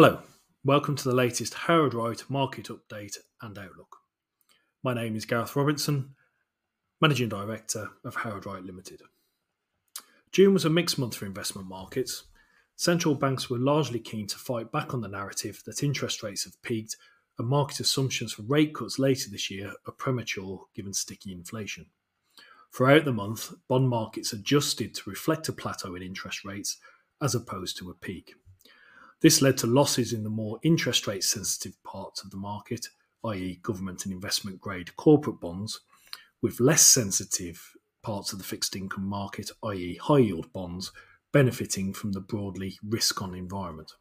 Hello, welcome to the latest Howard Wright market update and outlook. My name is Gareth Robinson, Managing Director of Howard Wright Limited. June was a mixed month for investment markets. Central banks were largely keen to fight back on the narrative that interest rates have peaked and market assumptions for rate cuts later this year are premature given sticky inflation. Throughout the month, bond markets adjusted to reflect a plateau in interest rates as opposed to a peak. This led to losses in the more interest rate sensitive parts of the market, i.e., government and investment grade corporate bonds, with less sensitive parts of the fixed income market, i.e., high yield bonds, benefiting from the broadly risk on environment.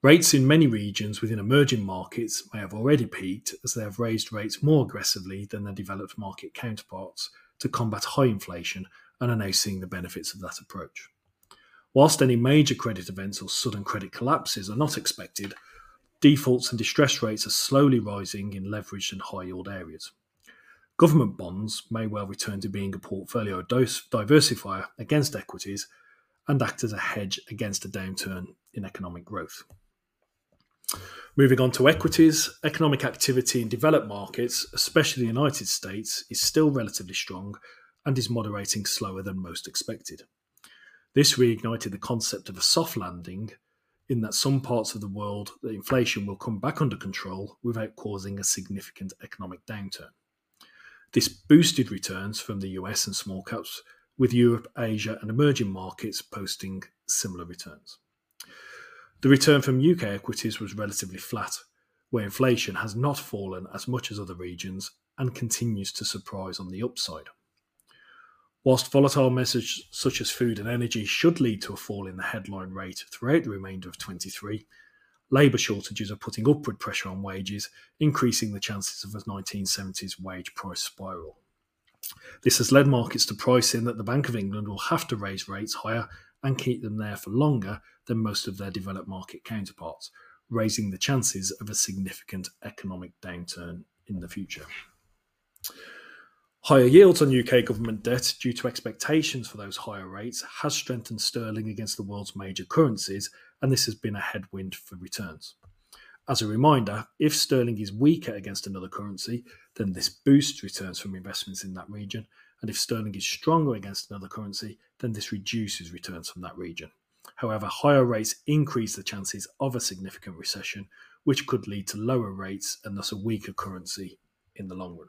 Rates in many regions within emerging markets may have already peaked as they have raised rates more aggressively than their developed market counterparts to combat high inflation and are now seeing the benefits of that approach. Whilst any major credit events or sudden credit collapses are not expected, defaults and distress rates are slowly rising in leveraged and high yield areas. Government bonds may well return to being a portfolio diversifier against equities and act as a hedge against a downturn in economic growth. Moving on to equities, economic activity in developed markets, especially the United States, is still relatively strong and is moderating slower than most expected. This reignited the concept of a soft landing, in that some parts of the world, the inflation will come back under control without causing a significant economic downturn. This boosted returns from the US and small caps, with Europe, Asia, and emerging markets posting similar returns. The return from UK equities was relatively flat, where inflation has not fallen as much as other regions and continues to surprise on the upside. Whilst volatile measures such as food and energy should lead to a fall in the headline rate throughout the remainder of 23, labour shortages are putting upward pressure on wages, increasing the chances of a 1970s wage price spiral. This has led markets to price in that the Bank of England will have to raise rates higher and keep them there for longer than most of their developed market counterparts, raising the chances of a significant economic downturn in the future. Higher yields on UK government debt due to expectations for those higher rates has strengthened sterling against the world's major currencies, and this has been a headwind for returns. As a reminder, if sterling is weaker against another currency, then this boosts returns from investments in that region, and if sterling is stronger against another currency, then this reduces returns from that region. However, higher rates increase the chances of a significant recession, which could lead to lower rates and thus a weaker currency in the long run.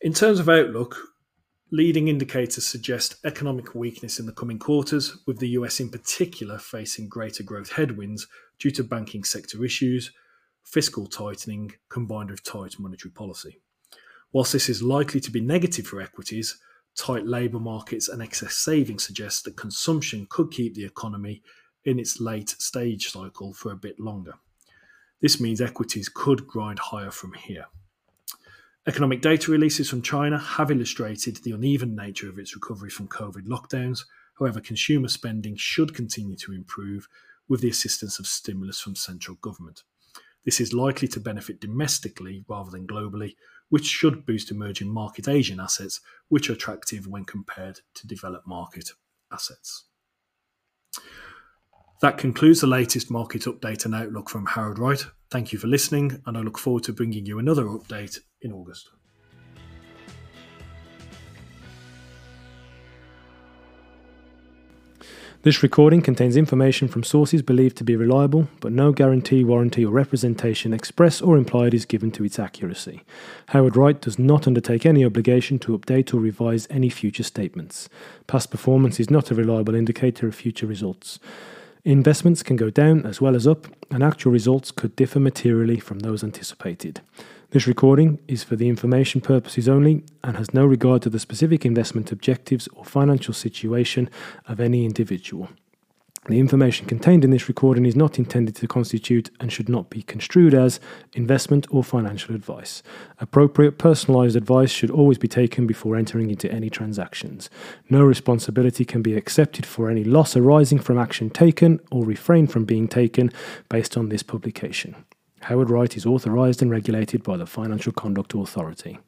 In terms of outlook, leading indicators suggest economic weakness in the coming quarters, with the US in particular facing greater growth headwinds due to banking sector issues, fiscal tightening combined with tight monetary policy. Whilst this is likely to be negative for equities, tight labour markets and excess savings suggest that consumption could keep the economy in its late stage cycle for a bit longer. This means equities could grind higher from here. Economic data releases from China have illustrated the uneven nature of its recovery from COVID lockdowns. However, consumer spending should continue to improve with the assistance of stimulus from central government. This is likely to benefit domestically rather than globally, which should boost emerging market Asian assets, which are attractive when compared to developed market assets. That concludes the latest market update and outlook from Howard Wright. Thank you for listening, and I look forward to bringing you another update in August. This recording contains information from sources believed to be reliable, but no guarantee, warranty, or representation, express or implied, is given to its accuracy. Howard Wright does not undertake any obligation to update or revise any future statements. Past performance is not a reliable indicator of future results. Investments can go down as well as up, and actual results could differ materially from those anticipated. This recording is for the information purposes only and has no regard to the specific investment objectives or financial situation of any individual. The information contained in this recording is not intended to constitute and should not be construed as investment or financial advice. Appropriate personalized advice should always be taken before entering into any transactions. No responsibility can be accepted for any loss arising from action taken or refrain from being taken based on this publication. Howard Wright is authorized and regulated by the Financial Conduct Authority.